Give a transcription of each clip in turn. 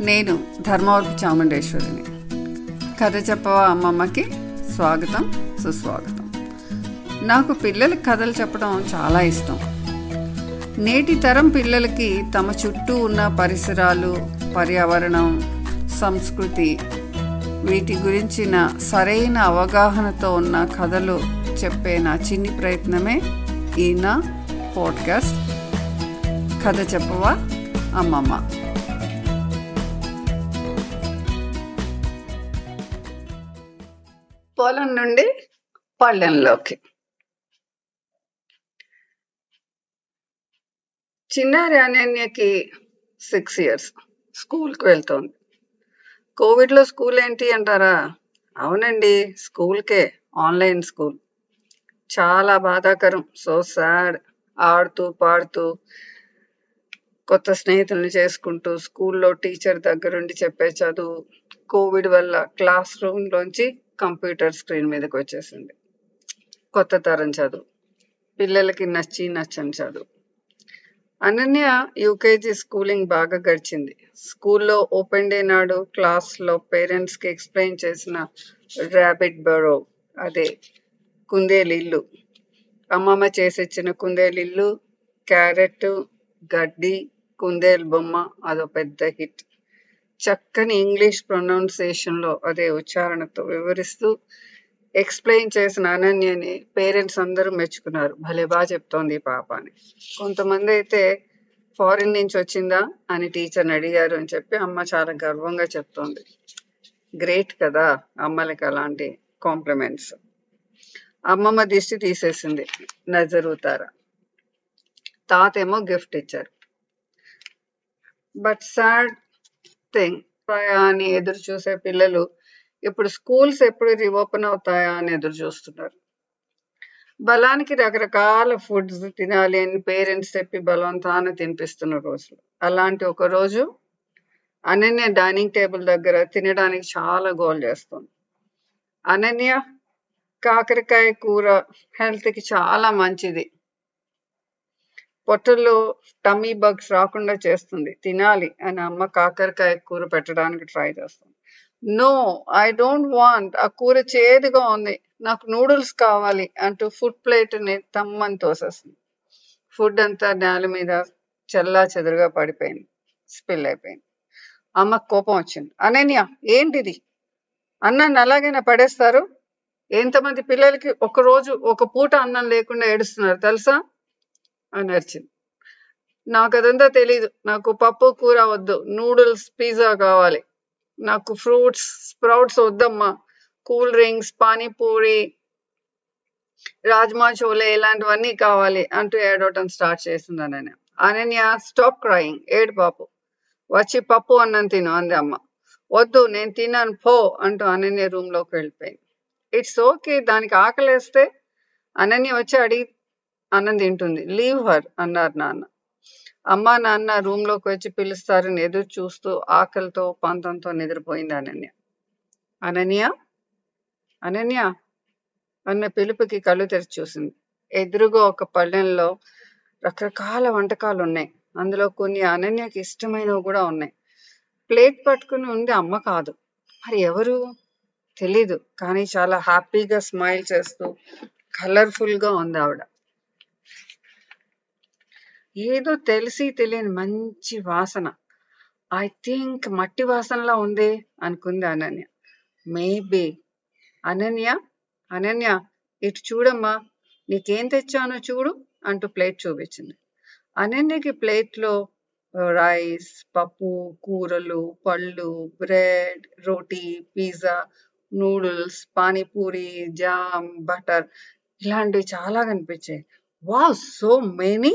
నేను ధర్మవరపు చాముండేశ్వరిని. కథ చెప్పవా అమ్మమ్మకి స్వాగతం సుస్వాగతం. నాకు పిల్లలకి కథలు చెప్పడం చాలా ఇష్టం. నేటి తరం పిల్లలకి తమ చుట్టూ ఉన్న పరిసరాలు పర్యావరణం సంస్కృతి వీటి గురించిన సరైన అవగాహనతో ఉన్న కథలు చెప్పే నా చిన్ని ప్రయత్నమే ఈ నా పాడ్కాస్ట్. కథ చెప్పవా? అమ్మమ్మ. పొలం నుండి పళ్ళెంలోకి. చిన్నారి అనన్యకి సిక్స్ ఇయర్స్ స్కూల్కి వెళ్తోంది. కోవిడ్లో స్కూల్ ఏంటి అంటారా? అవునండి స్కూల్కే ఆన్లైన్ స్కూల్. చాలా బాధాకరం. So sad. ఆడుతూ పాడుతూ కొత్త స్నేహితుల్ని చేసుకుంటూ స్కూల్లో టీచర్ దగ్గరుండి చెప్పే చదువు కోవిడ్ వల్ల క్లాస్ రూమ్లోంచి కంప్యూటర్ స్క్రీన్ మీదకి వచ్చేసింది కొత్త తరం చదువు. పిల్లలకి నచ్చి నచ్చని చదువు. అనన్య యూకేజీ స్కూలింగ్ బాగా గడిచింది. స్కూల్లో ఓపెన్ డే నాడు క్లాస్లో పేరెంట్స్కి ఎక్స్ప్లెయిన్ చేసిన ర్యాబిట్ బరో అదే కుందేలిల్లు అమ్మమ్మ చేసిచ్చిన కుందేలిల్లు క్యారెట్ గడ్డి కుందేలు బొమ్మ అదో పెద్ద హిట్. చక్కని ఇంగ్లీష్ ప్రొనౌన్సియేషన్లో అదే ఉచ్చారణతో వివరిస్తూ ఎక్స్ప్లెయిన్ చేసిన అనన్యని పేరెంట్స్ అందరూ మెచ్చుకున్నారు. భలే బాగా చెప్తోంది ఈ పాప అని కొంతమంది అయితే ఫారిన్ నుంచి వచ్చిందా అని టీచర్ని అడిగారు అని చెప్పి అమ్మ చాలా గర్వంగా చెప్తోంది. గ్రేట్ కదా అమ్మలకి అలాంటి కాంప్లిమెంట్స్ అమ్మమ్మ దిష్టి తీసేసింది. నజరుతారా. తాతేమో గిఫ్ట్ ఇచ్చారు. బట్ సాడ్ థింగ్ అని ఎదురు చూసే పిల్లలు ఇప్పుడు స్కూల్స్ ఎప్పుడు రీఓపెన్ అవుతాయా అని ఎదురు చూస్తున్నారు. బలానికి రకరకాల ఫుడ్స్ తినాలి అని పేరెంట్స్ చెప్పి బలవంతాన తినిపిస్తున్న రోజులు. అలాంటి ఒక రోజు అనన్య డైనింగ్ టేబుల్ దగ్గర తినడానికి చాలా గోల్ చేస్తుంది. అనన్య కాకరకాయ కూర హెల్త్కి చాలా మంచిది. పొట్టల్లో టమ్మీ బగ్స్ రాకుండా చేస్తుంది. తినాలి అని అమ్మ కాకరకాయ కూర పెట్టడానికి ట్రై చేస్తుంది. నో ఐ డోంట్ వాంట్ ఆ కూర చేదుగా ఉంది. నాకు నూడిల్స్ కావాలి అంటూ ఫుడ్ ప్లేట్ని తమ్మని తోసేస్తుంది ఫుడ్ అంతా నేల మీద చల్లా చెదురుగా పడిపోయింది. స్పిల్ అయిపోయింది. అమ్మకు కోపం వచ్చింది. అనన్య ఏంటిది? అన్నాన్ని అలాగైనా పడేస్తారు? ఎంతమంది పిల్లలకి ఒక రోజు ఒక పూట అన్నం లేకుండా ఏడుస్తున్నారు తెలుసా? అని అరిచింది. నాకు అదంతా తెలీదు. నాకు పప్పు కూర వద్దు. నూడిల్స్ పిజ్జా కావాలి. నాకు ఫ్రూట్స్ స్ప్రౌట్స్ వద్దమ్మా. కూల్ డ్రింక్స్ పానీపూరి రాజ్మా చోలే ఇలాంటివన్నీ కావాలి అంటూ ఏడవటం స్టార్ట్ చేసింది అనన్య అనన్య స్టాప్ క్రయింగ్. ఏడు పాపు. వచ్చి పప్పు అన్నం తిను అంది అమ్మ. వద్దు నేను తిన్నాను పో అంటూ అనన్య రూమ్లోకి వెళ్ళిపోయింది. ఇట్స్ ఓకే దానికి ఆకలేస్తే అనన్య వచ్చి అడిగి అన్నం తింటుంది. లీవ్ హర్ అన్నారు నాన్న. అమ్మా నాన్న రూమ్లోకి వచ్చి పిలుస్తారని ఎదురు చూస్తూ ఆకలితో పంతంతో నిద్రపోయింది అనన్య. అనన్య? అనన్య? అన్న పిలుపుకి కళ్ళు తెరిచి చూసింది. ఎదురుగా ఒక పళ్ళెంలో రకరకాల వంటకాలు ఉన్నాయి అందులో కొన్ని అనన్యకి ఇష్టమైనవి కూడా ఉన్నాయి. ప్లేట్ పట్టుకుని ఉంది అమ్మ కాదు. మరి ఎవరు? తెలీదు. కానీ చాలా హ్యాపీగా స్మైల్ చేస్తూ కలర్ఫుల్గా ఉంది ఆవిడ. ఏదో తెలిసి తెలియని మంచి వాసన. ఐ థింక్ మట్టి వాసనలా ఉంది అనుకుంది అనన్య. మేబీ. అనన్య? అనన్య ఇటు చూడమ్మా. నీకేం తెచ్చానో చూడు అంటూ ప్లేట్ చూపించింది. అనన్యకి ప్లేట్లో రైస్ పప్పు కూరలు పళ్ళు బ్రెడ్ రోటీ pizza noodles panipuri jam butter ఇలాంటివి చాలా కనిపించాయి. Wow so many?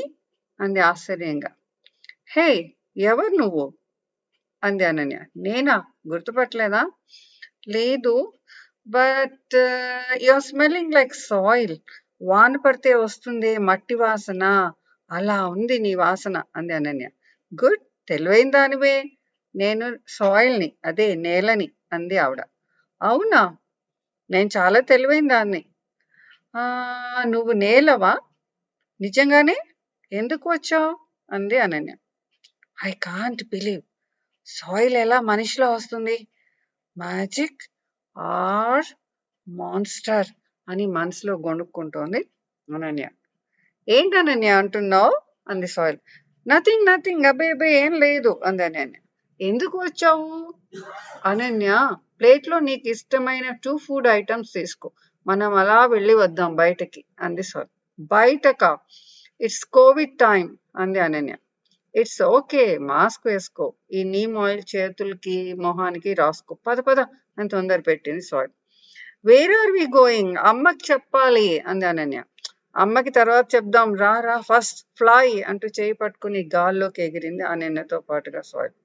అంది ఆశ్చర్యంగా. హే ఎవరు నువ్వు? అంది అనన్య. నేనా? గుర్తుపట్టలేదా? లేదు but you're smelling like soil. వాన పడితే వస్తుంది మట్టి వాసన. అలా ఉంది నీ వాసన అంది అనన్య. గుడ్ తెలివైన దానివే. నేను సాయిల్ని అదే నేలని అంది ఆవిడ. అవునా? నేను చాలా తెలివైన దాన్ని. నువ్వు నేలవా? నిజంగానే? ఎందుకు వచ్చావు? అంది Ananya. I can't believe. Soil ఎలా మనిషిలో వస్తుంది? మ్యాజిక్ ఆర్ మాన్స్టర్ అని మనసులో గొనుక్కుంటోంది అనన్య. ఏంటి అనన్య అంటున్నావు? అంది సాయిల్. నథింగ్ నథింగ్ అబ్బే అబ్బే ఏం లేదు అంది అనన్య. ఎందుకు వచ్చావు? అనన్య ప్లేట్లో నీకు ఇష్టమైన టూ ఫుడ్ ఐటమ్స్ తీసుకో. మనం అలా వెళ్ళి వద్దాం బయటకి అంది సాయిల్. బయటకా? ఇట్స్ కోవిడ్ టైం అంది అనన్య. ఇట్స్ ఓకే మాస్క్ వేసుకో. ఈ నీమ్ ఆయిల్ చేతులకి మొహానికి రాసుకో. పద పద అని తొందర పెట్టింది sir where are we going అమ్మకి చెప్పాలి అంది అనన్య. అమ్మకి తర్వాత చెప్దాం రా రా ఫస్ట్ ఫ్లై అంటూ చేయి పట్టుకుని గాల్లోకి ఎగిరింది అనన్యతో పాటుగా సాయిల్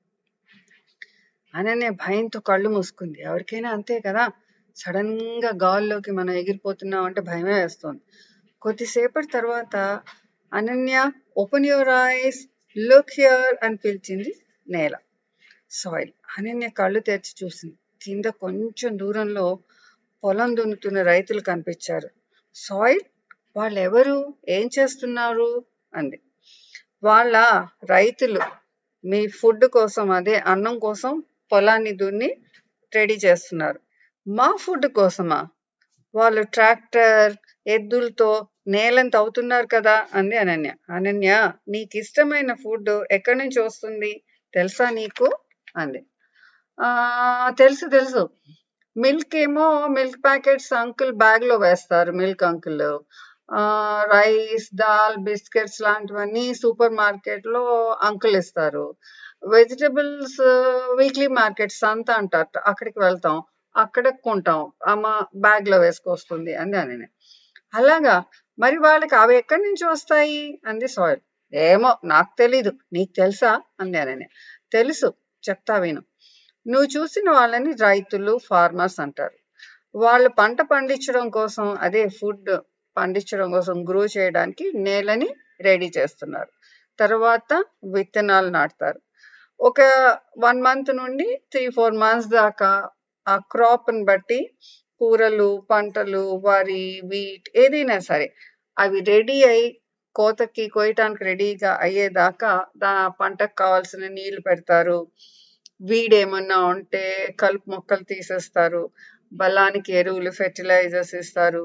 అనన్య భయంతో కళ్ళు మూసుకుంది. ఎవరికైనా అంతే కదా? సడన్గా గాల్లోకి మనం ఎగిరిపోతున్నాం అంటే భయమే వేస్తుంది. కొద్దిసేపటి తర్వాత Ananya open your eyes look here అని పిలిచింది నేల. సాయిల్ అనన్య కళ్ళు తెరిచి చూసింది. కింద కొంచెం దూరంలో పొలం దున్నుతున్న రైతులు కనిపించారు. సాయిల్ వాళ్ళు ఎవరు ఏం చేస్తున్నారు? అంది. వాళ్ళ రైతులు మీ ఫుడ్ కోసం అదే అన్నం కోసం పొలాన్ని దున్ని రెడీ చేస్తున్నారు. మా ఫుడ్ కోసమా? వాళ్ళు ట్రాక్టర్ ఎద్దులతో నేలంత తవ్వుతున్నారు కదా? అంది అనన్య. అనన్య నీకు ఇష్టమైన ఫుడ్ ఎక్కడి నుంచి వస్తుంది? తెలుసా నీకు? అంది. ఆ తెలుసు తెలుసు. మిల్క్ ఏమో మిల్క్ ప్యాకెట్స్ అంకుల్ బ్యాగ్లో వేస్తారు మిల్క్ అంకుల్. రైస్ దాల్ బిస్కెట్స్ లాంటివన్నీ సూపర్ మార్కెట్లో అంకుల్ ఇస్తారు. వెజిటబుల్స్ వీక్లీ మార్కెట్ సంత అంటారు. అక్కడికి వెళ్తాం అక్కడ కొంటాం. అమ్మ బ్యాగ్లో వేసుకొస్తుంది అంది అని అలాగా? మరి వాళ్ళకి అవి ఎక్కడి నుంచి వస్తాయి? అంది సాయిల్ ఏమో నాకు తెలీదు. నీకు తెలుసా? అంది తెలుసు చెప్తా విను. నువ్వు చూసిన వాళ్ళని రైతులు ఫార్మర్స్ అంటారు. వాళ్ళు పంట పండించడం కోసం అదే ఫుడ్ పండించడం కోసం గ్రో చేయడానికి నేలని రెడీ చేస్తున్నారు. తర్వాత విత్తనాలు నాటుతారు. ఒక వన్ మంత్ నుండి త్రీ ఫోర్ మంత్స్ దాకా ఆ క్రాప్ని బట్టి కూరలు పంటలు వరి వీట్ ఏదైనా సరే అవి రెడీ అయి కోతకి కోయటానికి రెడీగా అయ్యేదాకా దా పంటకు కావాల్సిన నీళ్ళు పెడతారు. వీడేమన్నా ఉంటే కలుపు మొక్కలు తీసేస్తారు. బలానికి ఎరువులు ఫెర్టిలైజర్స్ ఇస్తారు.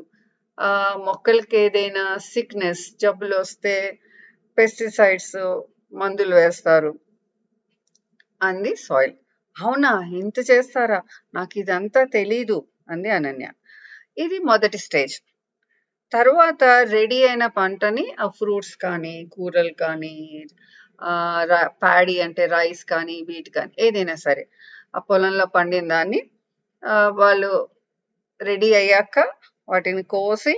ఆ మొక్కలకి ఏదైనా సిక్నెస్ జబ్బులు వస్తే పెస్టిసైడ్స్ మందులు వేస్తారు. అంది సాయిల్. అవునా? ఇంత చేస్తారా? నాకు ఇదంతా తెలీదు. అంది అనన్య. ఇది మొదటి స్టేజ్. తర్వాత రెడీ అయిన పంటని ఆ ఫ్రూట్స్ కానీ కూరలు కానీ ప్యాడీ అంటే రైస్ కానీ వీట్ కానీ ఏదైనా సరే ఆ పొలంలో పండిన దాన్ని వాళ్ళు రెడీ అయ్యాక వాటిని కోసి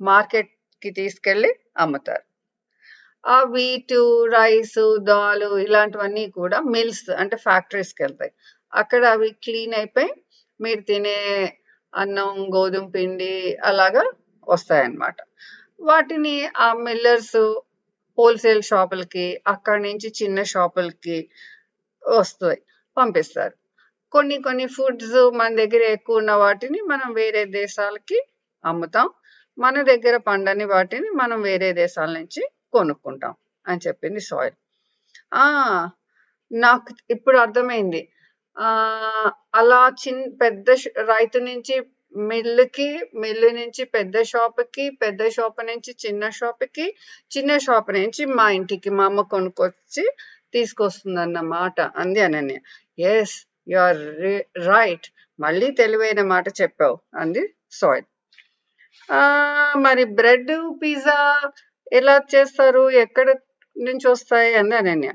మార్కెట్కి తీసుకెళ్ళి అమ్ముతారు. ఆ వీటు రైస్ దాలు ఇలాంటివన్నీ కూడా మిల్స్ అంటే ఫ్యాక్టరీస్కి వెళ్తాయి. అక్కడ అవి క్లీన్ అయిపోయి మీరు తినే అన్నం గోధుమ పిండి అలాగా వస్తాయన్నమాట. వాటిని ఆ మిల్లర్స్ హోల్సేల్ షాపులకి అక్కడి నుంచి చిన్న షాపులకి వస్తాయి పంపిస్తారు. కొన్ని కొన్ని ఫుడ్స్ మన దగ్గర ఎక్కువ ఉన్న వాటిని మనం వేరే దేశాలకి అమ్ముతాం. మన దగ్గర పండని వాటిని మనం వేరే దేశాల నుంచి కొనుక్కుంటాం అని చెప్పింది సాయిల్. నాకు ఇప్పుడు అర్థమైంది. అలా చిన్న పెద్ద రైతు నుంచి మిల్లుకి మిల్లు నుంచి పెద్ద షాప్కి పెద్ద షాప్ నుంచి చిన్న షాప్కి చిన్న షాప్ నుంచి మా ఇంటికి మా అమ్మ కొనుక్కొచ్చి తీసుకొస్తుంది అన్నమాట అంది Ananya. Yes you are right మళ్ళీ తెలివైన మాట చెప్పావు. అంది సాయిల్. ఆ మరి బ్రెడ్ పిజ్జా ఎలా చేస్తారు? ఎక్కడ నుంచి వస్తాయి? అంది అనన్య.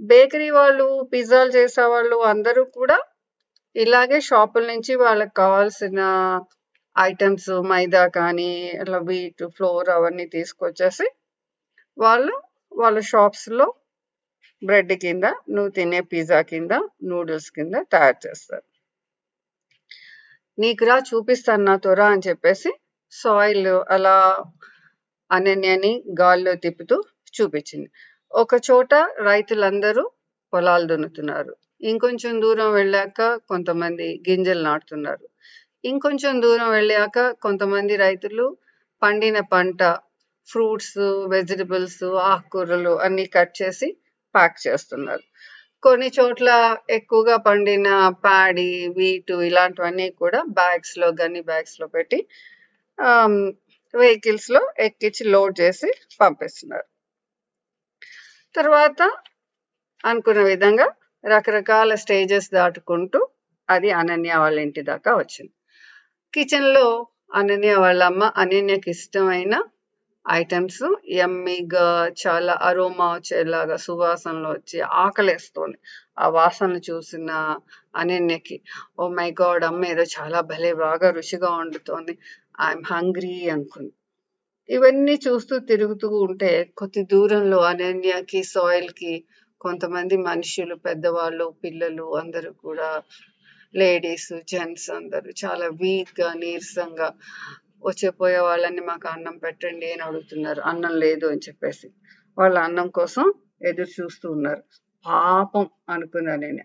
బేకరీ వాళ్ళు పిజ్జాలు చేసేవాళ్ళు అందరూ కూడా ఇలాగే షాపుల నుంచి వాళ్ళకి కావాల్సిన ఐటమ్స్ మైదా కానీ ఇట్లా వీట్ ఫ్లోర్ అవన్నీ తీసుకొచ్చేసి వాళ్ళు వాళ్ళ షాప్స్లో బ్రెడ్ కింద నువ్వు తినే పిజ్జా కింద నూడిల్స్ కింద తయారు చేస్తారు. నీకు రా చూపిస్తాను నా త్వర అని చెప్పేసి సాయిల్ అలా అనన్యని గాల్లో తిప్పుతూ చూపించింది. ఒక చోట రైతులందరూ పొలాలు దున్నుతున్నారు. ఇంకొంచెం దూరం వెళ్ళాక కొంతమంది గింజలు నాటుతున్నారు. ఇంకొంచెం దూరం వెళ్ళాక కొంతమంది రైతులు పండిన పంట ఫ్రూట్స్ వెజిటబుల్స్ ఆకుకూరలు అన్ని కట్ చేసి ప్యాక్ చేస్తున్నారు. కొన్ని చోట్ల ఎక్కువగా పండిన ప్యాడీ వీటు ఇలాంటివన్నీ కూడా బ్యాగ్స్లో గన్ని బ్యాగ్స్లో పెట్టి వెహికల్స్లో ఎక్కించి లోడ్ చేసి పంపిస్తున్నారు. తర్వాత అనుకున్న విధంగా రకరకాల స్టేజెస్ దాటుకుంటూ అది అనన్య వాళ్ళ ఇంటి దాకా వచ్చింది. కిచెన్లో అనన్య వాళ్ళ అమ్మ అనన్యకి ఇష్టమైన ఐటమ్స్ ఎమ్మీగా చాలా అరోమా వచ్చేలాగా సువాసనలు వచ్చి ఆకలేస్తుంది. ఆ వాసనలు చూసిన అనన్యకి ఓ మై గాడ్ అమ్మ ఏదో చాలా భలే బాగా రుచిగా వండుతోంది. ఐఎమ్ హంగ్రీ అనుకుంది. ఇవన్నీ చూస్తూ తిరుగుతూ ఉంటే కొద్ది దూరంలో అనన్యకి సాయిల్కి కొంతమంది మనుషులు పెద్దవాళ్ళు పిల్లలు అందరూ కూడా లేడీస్ జెంట్స్ అందరూ చాలా వీక్గా నీరసంగా వచ్చే పోయే వాళ్ళని మాకు అన్నం పెట్టండి అని అడుగుతున్నారు. అన్నం లేదు అని చెప్పేసి. వాళ్ళ అన్నం కోసం ఎదురు చూస్తూ ఉన్నారు. పాపం అనుకున్నా నేను.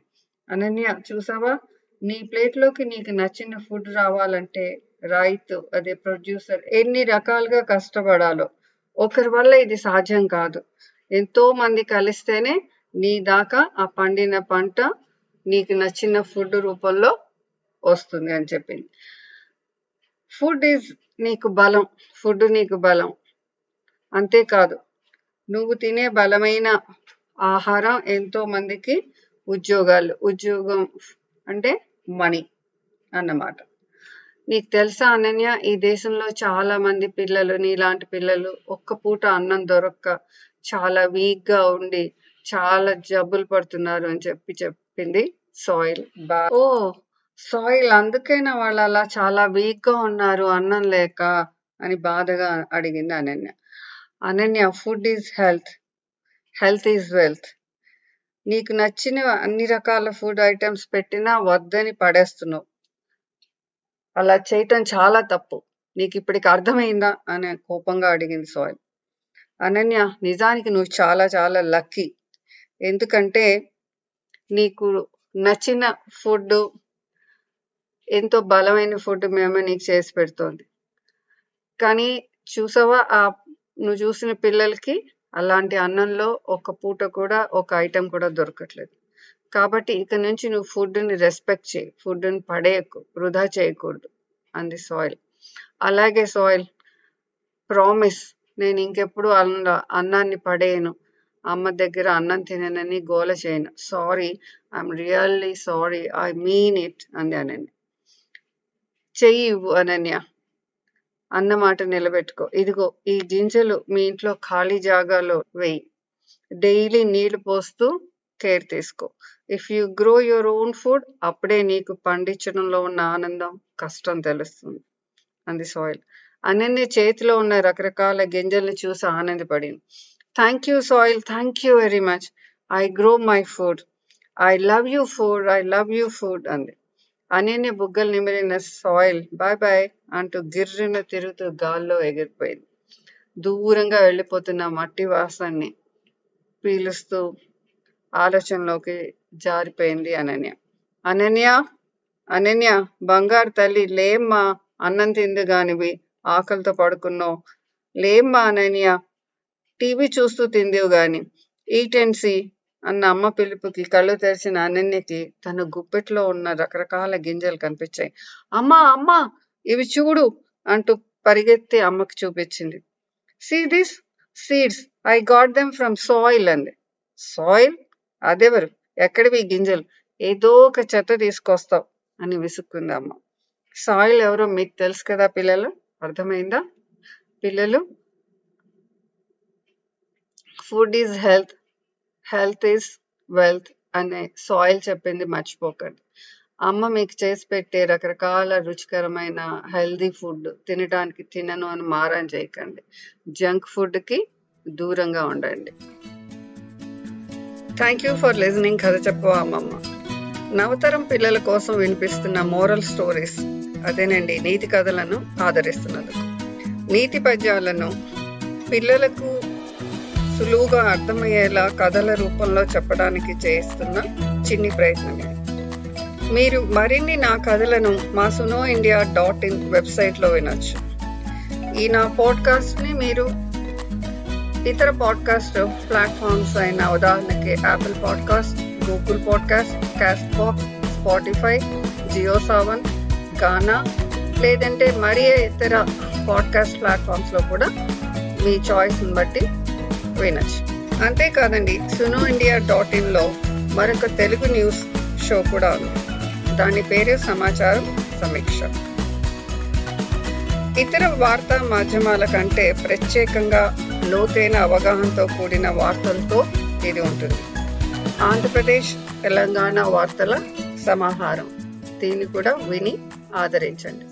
అనన్య చూసావా? నీ ప్లేట్లోకి నీకు నచ్చిన ఫుడ్ రావాలంటే రైతు అదే ప్రొడ్యూసర్ ఎన్ని రకాలుగా కష్టపడాలో. ఒకరి వల్ల ఇది సాధ్యం కాదు. ఎంతో మంది కలిస్తేనే నీ దాకా ఆ పండిన పంట నీకు నచ్చిన ఫుడ్ రూపంలో వస్తుంది అని చెప్పింది. ఫుడ్ ఈజ్ నీకు బలం ఫుడ్ నీకు బలం. అంతేకాదు నువ్వు తినే బలమైన ఆహారం ఎంతో మందికి ఉద్యోగాలు ఉద్యోగం అంటే మనీ అన్నమాట. నీకు తెలుసా అనన్య ఈ దేశంలో చాలా మంది పిల్లలు నీలాంటి పిల్లలు ఒక్క పూట అన్నం దొరక్క చాలా వీక్గా ఉండి చాలా జబ్బులు పడుతున్నారు అని చెప్పి చెప్పింది సాయిల్ బా. ఓ సాయిల్ అందుకైనా వాళ్ళు అలా చాలా వీక్గా ఉన్నారు అన్నం లేక అని బాధగా అడిగింది Ananya. Ananya food is health. Health is wealth. నీకు నచ్చిన అన్ని రకాల ఫుడ్ ఐటమ్స్ పెట్టినా వద్దని పడేస్తున్నావు. అలా చేయటం చాలా తప్పు. నీకు ఇప్పటికి అర్థమైందా? అని కోపంగా అడిగింది సోయల్. అనన్య నిజానికి నువ్వు చాలా చాలా లక్కీ. ఎందుకంటే నీకు నచ్చిన ఫుడ్ ఎంతో బలమైన ఫుడ్ మేము నీకు చేసి పెడుతోంది. కానీ చూసావా? ఆ నువ్వు చూసిన పిల్లలకి అలాంటి అన్నంలో ఒక పూట కూడా ఒక ఐటెం కూడా దొరకట్లేదు. కాబట్టి ఇక నుంచి నువ్వు ఫుడ్ని రెస్పెక్ట్ చేయి. ఫుడ్ని పడేయకు వృధా చేయకూడదు. అంది సాయిల్. అలాగే సాయిల్ ప్రామిస్ నేను ఇంకెప్పుడు అన్న అన్నాన్ని పడేయను. అమ్మ దగ్గర అన్నం తిననని గోల చేయను. Sorry I'm really sorry I mean it Ananya Ananya. చెయ్యి ఇవ్వు అనన్య. అన్న మాట నిలబెట్టుకో. ఇదిగో ఈ గింజలు మీ ఇంట్లో ఖాళీ జాగాలో వేయి. డైలీ నీళ్ళు పోస్తూ కేర్ తీసుకో. If you grow your own food అప్పుడే నీకు పండించడంలో ఉన్న ఆనందం కష్టం తెలుస్తుంది. అంది సాయిల్. అనన్య చేతిలో ఉన్న రకరకాల గింజల్ని చూసి ఆనందపడింది. Thank you Soil. Thank you very much I grow my food I love you food I love you food అంది. అనన్య బుగ్గలు నిమిరిన సాయిల్ బాయ్ బాయ్ అంటూ గిర్రున తిరుగుతూ గాల్లో ఎగిరిపోయింది. దూరంగా వెళ్ళిపోతున్న మట్టి వాసనని పీలుస్తూ ఆలోచనలోకి జారిపోయింది అనన్య. అనన్య అనన్య బంగారు తల్లి లేమ్మా అన్నం తింది గానివి ఆకలితో పడుకున్నావు. లేమ్మా అనన్య టీవీ చూస్తూ తిందివు గాని ఈటెన్సీ అన్న అమ్మ పిలుపుకి కళ్ళు తెరిచిన అనన్యకి తన గుప్పెట్లో ఉన్న రకరకాల గింజలు కనిపించాయి. అమ్మా అమ్మా ఇవి చూడు అంటూ పరిగెత్తి అమ్మకి చూపించింది. See this seeds I got them from Soil అంది. సాయిల్? అదెవరు? ఎక్కడివి గింజలు? ఏదో ఒక చెత్త తీసుకొస్తావు అని విసుక్కుంది అమ్మ. సాయిల్ ఎవరో మీకు తెలుసు కదా పిల్లలు? అర్థమైందా? పిల్లలు? Food is health. Health is wealth అనే సాయిల్ చెప్పింది మర్చిపోకండి. అమ్మ మీకు చేసి పెట్టే రకరకాల రుచికరమైన హెల్దీ ఫుడ్ తినడానికి తినను అని మారం చేయకండి. జంక్ ఫుడ్కి దూరంగా ఉండండి. థ్యాంక్ యూ ఫర్ లిజనింగ్ కథ చెప్పవా అమ్మమ్మ నవతరం పిల్లల కోసం వినిపిస్తున్న మోరల్ స్టోరీస్ అదేనండి నీతి కథలను ఆదరిస్తున్నందుకు నీతి పద్యాలను పిల్లలకు సులువుగా అర్థమయ్యేలా కథల రూపంలో చెప్పడానికి చేస్తున్న చిన్ని ప్రయత్నం ఇది. మీరు మరిన్ని నా కథలను మా సునో ఇండియా డాట్ ఇన్ వెబ్సైట్లో వినొచ్చు ఈ నా పాడ్కాస్ట్ని మీరు ఇతర పాడ్కాస్ట్ ప్లాట్ఫామ్స్ అయిన ఉదాహరణకి Apple podcast Google podcast Castbox Spotify Jio Saavn Gaana లేదంటే మరీ ఇతర పాడ్కాస్ట్ ప్లాట్ఫామ్స్లో కూడా మీ చాయిస్ని బట్టి వినొచ్చు. అంతేకాదండి సునో ఇండియా డాట్ ఇన్లో మరొక తెలుగు న్యూస్ షో కూడా ఉంది. దాని పేరు సమాచారం సమీక్ష. ఇతర వార్తా మాధ్యమాల కంటే ప్రత్యేకంగా లోతైన అవగాహనతో కూడిన వార్తలతో ఇది ఉంటుంది ఆంధ్రప్రదేశ్ తెలంగాణ వార్తల సమాహారం దీన్ని కూడా విని ఆదరించండి